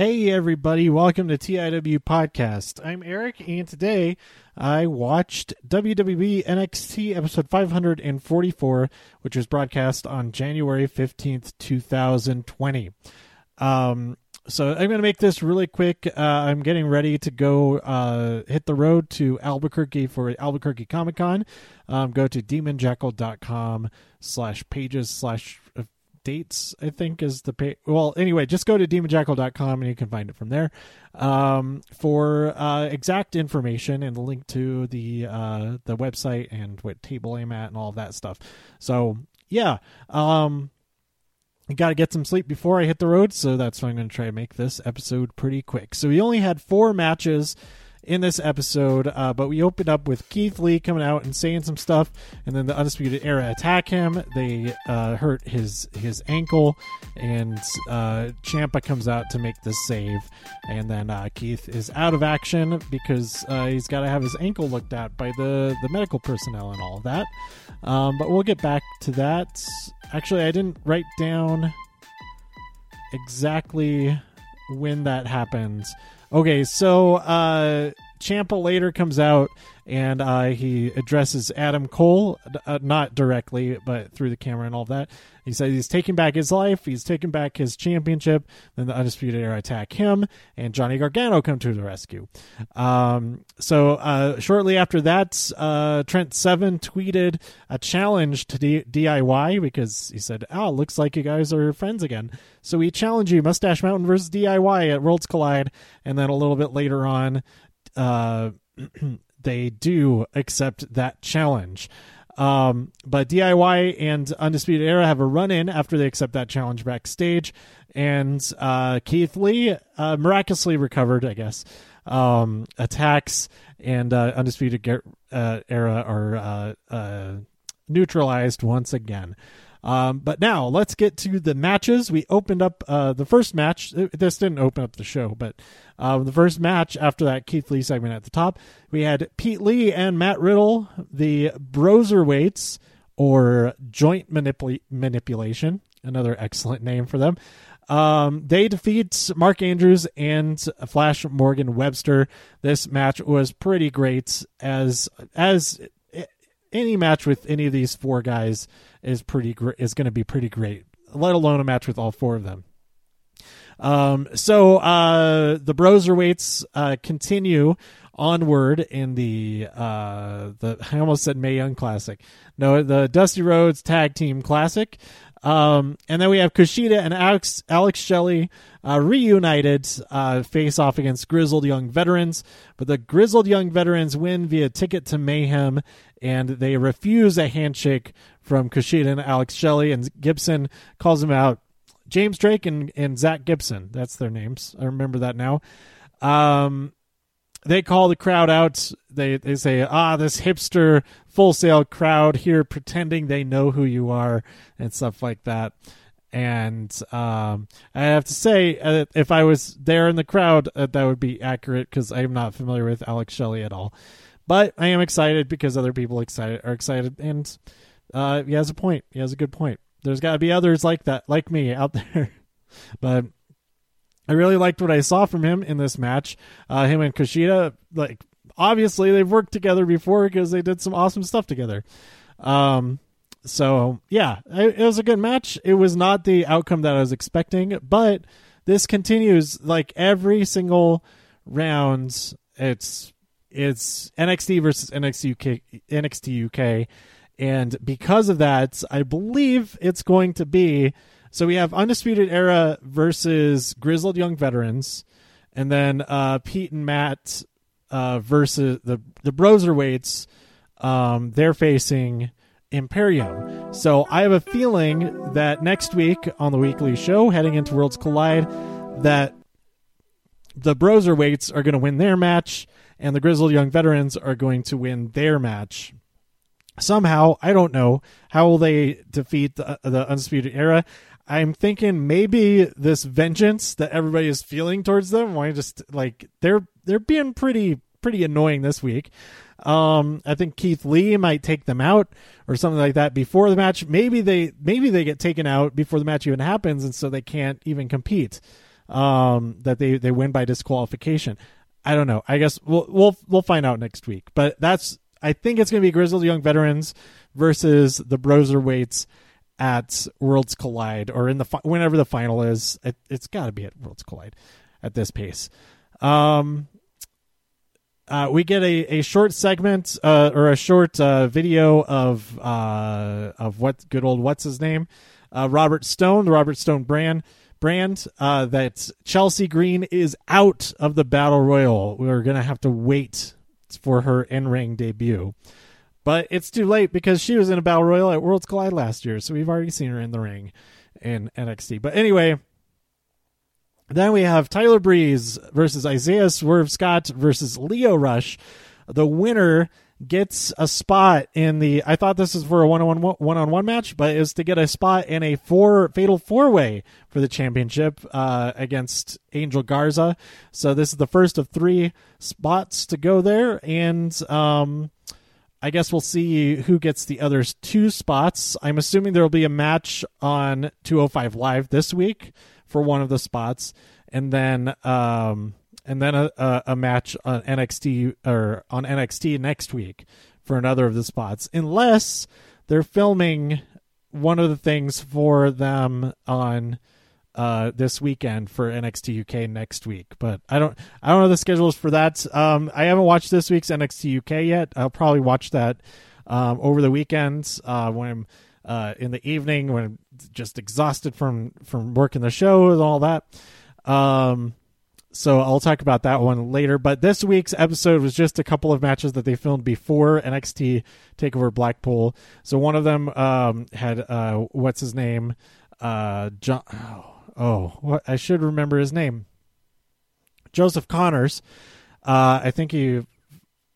Hey, everybody, welcome to TIW Podcast. I'm Eric, and today I watched WWE NXT episode 544, which was broadcast on January 15th, 2020. Um, so I'm going to make this really quick. Uh, I'm getting ready to go uh, hit the road to Albuquerque for Albuquerque Comic Con. Um, go to demonjackal.com slash pages slash dates i think is the pay well anyway just go to demonjackal.com and you can find it from there um, for uh, exact information and the link to the uh, the website and what table i'm at and all of that stuff so yeah um I got to get some sleep before I hit the road, so that's why I'm going to try to make this episode pretty quick. So we only had four matches in this episode, uh, but we opened up with Keith Lee coming out and saying some stuff, and then the Undisputed Era attack him. They uh, hurt his his ankle, and uh, Ciampa comes out to make the save, and then uh, Keith is out of action because uh, he's got to have his ankle looked at by the the medical personnel and all of that. Um, but we'll get back to that. Actually, I didn't write down exactly when that happens. Okay, so uh Ciampa later comes out and uh, he addresses Adam Cole, uh, not directly, but through the camera and all that. He says he's taking back his life, he's taking back his championship. Then the Undisputed Era attack him, and Johnny Gargano come to the rescue. Um, so uh, shortly after that, uh, Trent Seven tweeted a challenge to D- DIY because he said, "Oh, looks like you guys are friends again." So we challenge you, Mustache Mountain versus DIY at Worlds Collide, and then a little bit later on, uh, they do accept that challenge. Um, but DIY and Undisputed Era have a run in after they accept that challenge backstage, and uh, Keith Lee uh, miraculously recovered, I guess. Um, attacks and uh, Undisputed uh, Era are uh, uh, neutralized once again. Um, but now let's get to the matches. We opened up uh, the first match. This didn't open up the show, but uh, the first match after that Keith Lee segment at the top, we had Pete Lee and Matt Riddle, the Broserweights or joint manipula- manipulation. Another excellent name for them. Um, they defeat Mark Andrews and Flash Morgan Webster. This match was pretty great, as as any match with any of these four guys is pretty gr- is going to be pretty great. Let alone a match with all four of them. Um, so uh, the Broserweights uh, continue onward in the uh, the I almost said May Young Classic. No, the Dusty Rhodes Tag Team Classic. Um, and then we have Kushida and Alex Alex Shelley uh, reunited, uh, face off against Grizzled Young Veterans. But the Grizzled Young Veterans win via ticket to mayhem, and they refuse a handshake from Kushida and Alex Shelley. And Gibson calls them out. James Drake and, and Zach Gibson. That's their names. I remember that now. Um, they call the crowd out. They they say, "Ah, this hipster full sail crowd here pretending they know who you are and stuff like that." And um, I have to say, uh, if I was there in the crowd, uh, that would be accurate because I'm not familiar with Alex Shelley at all. But I am excited because other people excited are excited, and uh, he has a point. He has a good point. There's got to be others like that, like me, out there. but I really liked what I saw from him in this match. Uh, him and Kushida, like obviously they've worked together before because they did some awesome stuff together. Um, so yeah, it, it was a good match. It was not the outcome that I was expecting, but this continues like every single round. It's it's NXT versus NXT UK, NXT UK, and because of that, I believe it's going to be so we have Undisputed Era versus Grizzled Young Veterans, and then uh, Pete and Matt uh, versus the the Broserweights. Um, they're facing Imperium. So I have a feeling that next week on the weekly show, heading into Worlds Collide, that the Broserweights are going to win their match, and the Grizzled Young Veterans are going to win their match. Somehow, I don't know how will they defeat the, the Undisputed Era. I'm thinking maybe this vengeance that everybody is feeling towards them. Why just like they're they're being pretty pretty annoying this week. Um, I think Keith Lee might take them out or something like that before the match. Maybe they maybe they get taken out before the match even happens, and so they can't even compete. um, that they they win by disqualification. I don't know. I guess we'll we'll we'll find out next week. But that's I think it's going to be Grizzled Young Veterans versus the Broserweights at Worlds Collide or in the fi- whenever the final is. It, has got to be at Worlds Collide at this pace. Um, uh, we get a, a short segment uh, or a short uh, video of uh, of what good old what's his name, uh, Robert Stone, the Robert Stone brand brand uh, that Chelsea Green is out of the battle royal. We're gonna have to wait for her in ring debut, but it's too late because she was in a battle royal at Worlds Collide last year, so we've already seen her in the ring in NXT. But anyway, then we have Tyler Breeze versus Isaiah Swerve Scott versus Lio Rush. The winner gets a spot in the. I thought this was for a one on one one on one match, but is to get a spot in a four fatal four way for the championship uh, against Angel Garza. So this is the first of three spots to go there, and um, I guess we'll see who gets the other two spots. I'm assuming there will be a match on 205 Live this week for one of the spots, and then um, and then a, a, a match on NXT or on NXT next week for another of the spots, unless they're filming one of the things for them on uh, this weekend for NXT UK next week. But I don't I don't know the schedules for that. Um, I haven't watched this week's NXT UK yet. I'll probably watch that um, over the weekends uh, when I'm uh, in the evening when I'm just exhausted from from working the show and all that. Um, so I'll talk about that one later. But this week's episode was just a couple of matches that they filmed before NXT Takeover Blackpool. So one of them um, had uh, what's his name, uh, John. Oh, oh, I should remember his name, Joseph Conners. Uh, I think he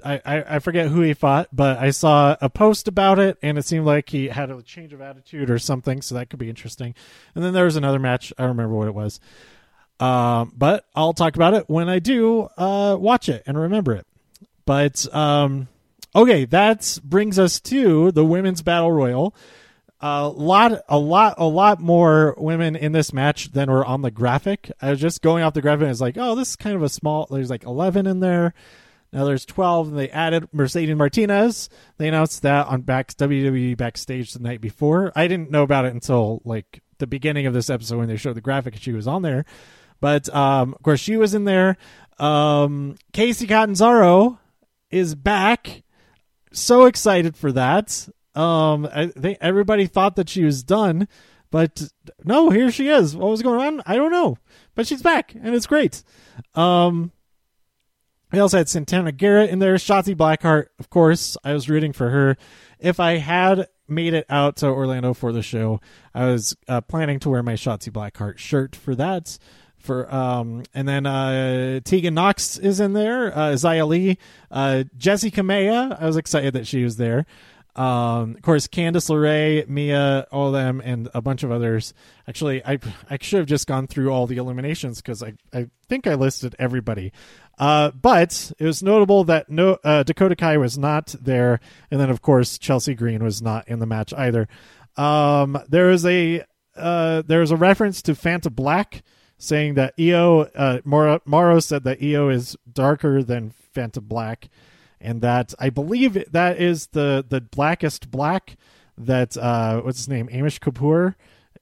I, I, forget who he fought, but I saw a post about it, and it seemed like he had a change of attitude or something, so that could be interesting. And then there was another match. I don't remember what it was. Um, but I'll talk about it when I do uh, watch it and remember it. But um, okay, that brings us to the women's battle royal. A lot, a lot, a lot more women in this match than were on the graphic. I was just going off the graphic. and It's like, oh, this is kind of a small. There's like eleven in there. Now there's 12, and they added Mercedes Martinez. They announced that on back WWE backstage the night before. I didn't know about it until like the beginning of this episode when they showed the graphic and she was on there. But um, of course, she was in there. Um, Kacy Catanzaro is back. So excited for that. Um, I think everybody thought that she was done, but no, here she is. What was going on? I don't know, but she's back and it's great. Um, we also had Santana Garrett in there. Shotzi Blackheart, of course. I was rooting for her. If I had made it out to Orlando for the show, I was uh, planning to wear my Shotzi Blackheart shirt for that. For um, and then uh, Tegan Nox is in there. Uh, Xia Li, uh, Jessi Kamea. I was excited that she was there. Um, of course, Candice LeRae, Mia, all them, and a bunch of others. Actually, I I should have just gone through all the eliminations because I I think I listed everybody. Uh, but it was notable that no uh, Dakota Kai was not there, and then of course Chelsea Green was not in the match either. Um, there is a uh, there is a reference to Vantablack saying that Io uh, Mauro said that Io is darker than Vantablack, and that I believe that is the the blackest black that uh, what's his name? Anish Kapoor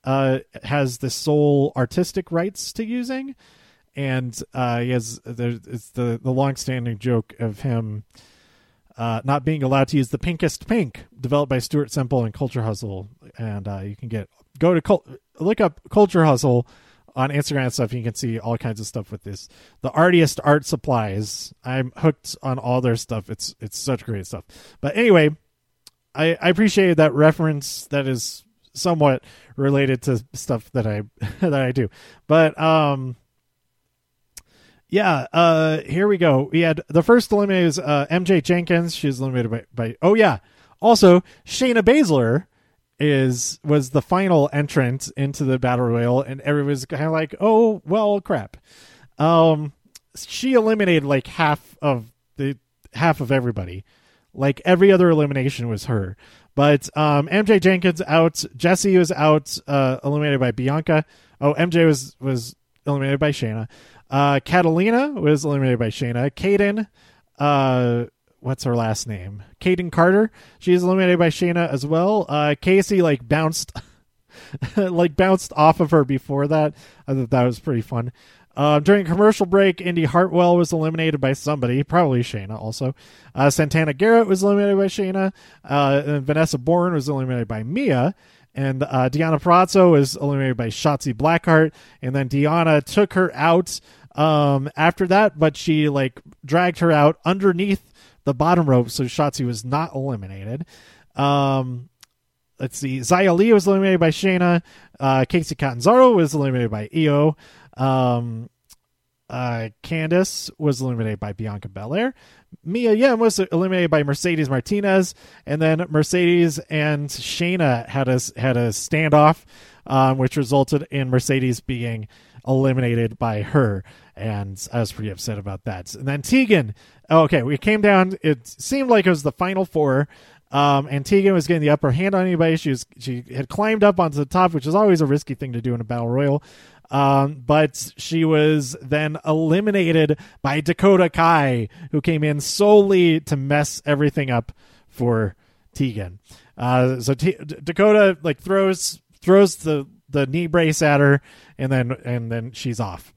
uh, has the sole artistic rights to using. And uh, he has it's the the long-standing joke of him uh, not being allowed to use the pinkest pink, developed by Stuart Semple and Culture Hustle, and uh, you can get go to cult, look up Culture Hustle on Instagram and stuff. You can see all kinds of stuff with this. The artiest art supplies. I'm hooked on all their stuff. It's it's such great stuff. But anyway, I I appreciate that reference. That is somewhat related to stuff that I that I do. But um yeah, uh, here we go. We had the first eliminated is uh, MJ Jenkins. She was eliminated by, by oh yeah. Also, Shayna Baszler is was the final entrant into the battle royal, and everyone's kind of like, oh well, crap. Um, she eliminated like half of the half of everybody. Like every other elimination was her. But um, MJ Jenkins out. Jessi was out, uh, eliminated by Bianca. Oh, MJ was was eliminated by Shayna. Uh, Catalina was eliminated by Shayna. Kayden, uh, what's her last name? Kayden Carter. She's eliminated by Shayna as well. Uh, Kacy like bounced, like bounced off of her before that. I thought that was pretty fun. Uh, during commercial break, Indi Hartwell was eliminated by somebody, probably Shayna also. Uh, Santana Garrett was eliminated by Shayna. Uh, Vanessa Borne was eliminated by Mia. And uh, Purrazzo was eliminated by Shotzi Blackheart. And then Deonna took her out um, after that, but she like dragged her out underneath the bottom rope, so Shotzi was not eliminated. Um, let's see. Xia Li was eliminated by Shayna. Uh, Kacy Catanzaro was eliminated by Io. Um, uh, Candice was eliminated by Bianca Belair. Mia Yim was eliminated by Mercedes Martinez, and then Mercedes and Shayna had a had a standoff, um, which resulted in Mercedes being eliminated by her, and I was pretty upset about that. And then Tegan, okay, we came down. It seemed like it was the final four. Um, and Tegan was getting the upper hand on anybody. She was she had climbed up onto the top, which is always a risky thing to do in a battle royal. Um, but she was then eliminated by Dakota Kai, who came in solely to mess everything up for Tegan. Uh, so T- Dakota like throws throws the the knee brace at her, and then and then she's off.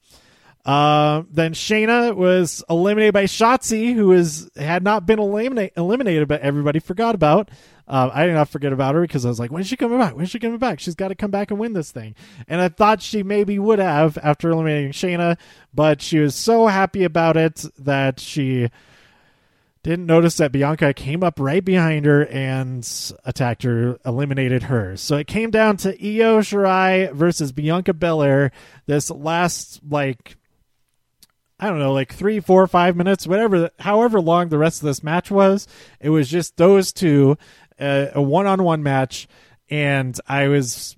Uh, then Shayna was eliminated by Shotzi, who is had not been eliminate, eliminated, but everybody forgot about. Uh, I did not forget about her because I was like, when's she coming back? When's she coming back? She's got to come back and win this thing. And I thought she maybe would have after eliminating Shayna, but she was so happy about it that she didn't notice that Bianca came up right behind her and attacked her, eliminated her. So it came down to Io Shirai versus Bianca Belair. This last like I don't know, like three, four, five minutes, whatever, however long the rest of this match was. It was just those two, uh, a one-on-one match, and I was,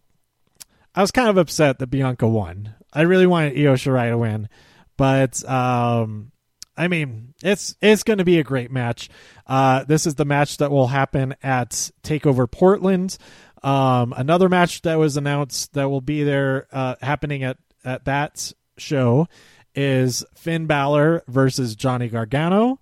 I was kind of upset that Bianca won. I really wanted Io Shirai to win, but um, I mean, it's it's going to be a great match. Uh, this is the match that will happen at Takeover Portland. Um, another match that was announced that will be there, uh, happening at at that show is Finn Balor versus Johnny Gargano.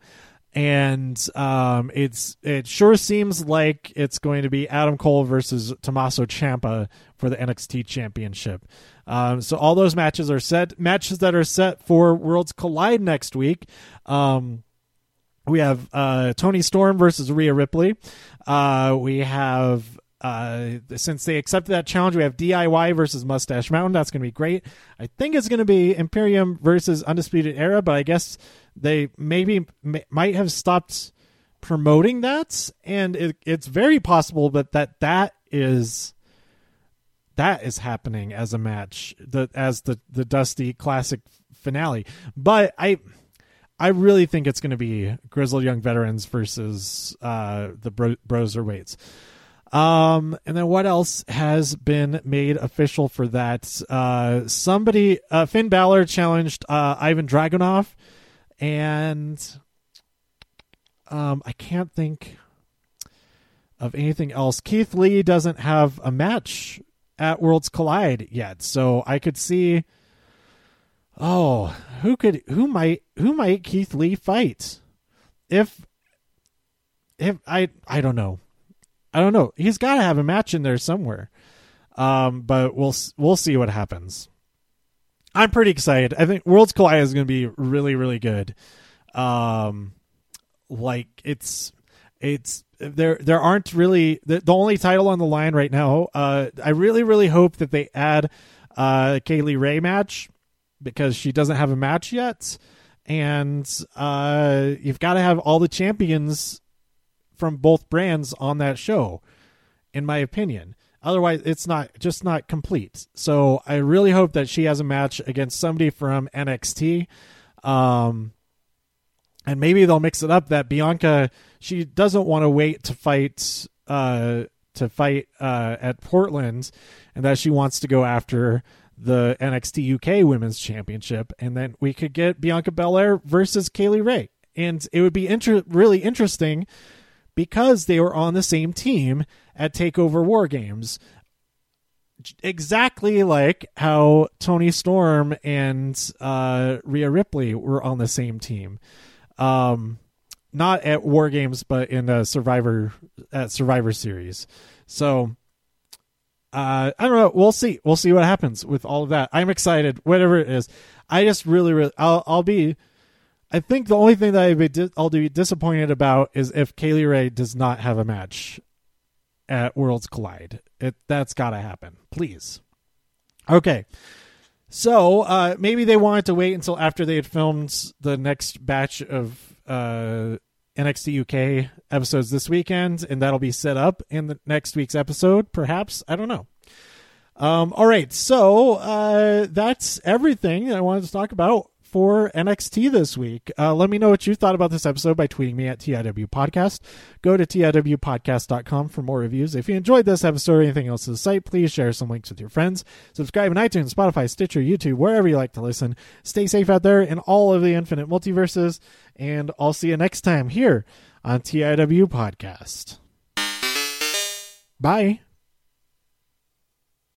And um, it's it sure seems like it's going to be Adam Cole versus Tommaso Ciampa for the NXT Championship. Um, so all those matches are set. Matches that are set for Worlds Collide next week. Um, we have uh, Toni Storm versus Rhea Ripley. Uh, we have uh, since they accepted that challenge, we have DIY versus Mustache Mountain. That's going to be great. I think it's going to be Imperium versus Undisputed Era, but I guess they maybe may, might have stopped promoting that, and it, it's very possible that that that is that is happening as a match, the as the the Dusty Classic finale. But I. I really think it's going to be Grizzled Young Veterans versus uh, the Bro- Broserweights. Um, and then what else has been made official for that? Uh, somebody, uh, Finn Balor challenged uh, Ivan Dragunov, and um, I can't think of anything else. Keith Lee doesn't have a match at Worlds Collide yet, so I could see. Oh, who could who might who might Keith Lee fight? If if I I don't know. I don't know. He's got to have a match in there somewhere. Um, but we'll we'll see what happens. I'm pretty excited. I think Worlds Collide is going to be really really good. Um, like it's it's there there aren't really the, the only title on the line right now. Uh, I really really hope that they add uh Kay Lee Ray match because she doesn't have a match yet, and uh, you've got to have all the champions from both brands on that show, in my opinion. Otherwise, it's not just not complete. So I really hope that she has a match against somebody from NXT. Um, and maybe they'll mix it up that Bianca she doesn't want to wait to fight uh, to fight uh, at Portland, and that she wants to go after the NXT UK Women's Championship, and then we could get Bianca Belair versus Kay Lee Ray, and it would be inter- really interesting because they were on the same team at Takeover War Games. exactly like how Toni Storm and uh, Rhea Ripley were on the same team. Um, not at War Games, but in a Survivor at Survivor Series. So uh, I don't know. We'll see. We'll see what happens with all of that. I'm excited. Whatever it is, I just really, really, I'll, I'll be. I think the only thing that I'd be di- I'll be disappointed about is if Kay Lee Ray does not have a match at Worlds Collide. It that's got to happen, please. Okay. So uh, maybe they wanted to wait until after they had filmed the next batch of uh, NXT UK episodes this weekend, and that'll be set up in the next week's episode, perhaps. I don't know. Um, all right, so uh, that's everything I wanted to talk about for NXT this week. Uh, let me know what you thought about this episode by tweeting me at TIW Podcast. Go to TIWpodcast.com for more reviews. If you enjoyed this episode or anything else to the site, please share some links with your friends. Subscribe on iTunes, Spotify, Stitcher, YouTube, wherever you like to listen. Stay safe out there in all of the infinite multiverses, and I'll see you next time here on TIW Podcast. Bye.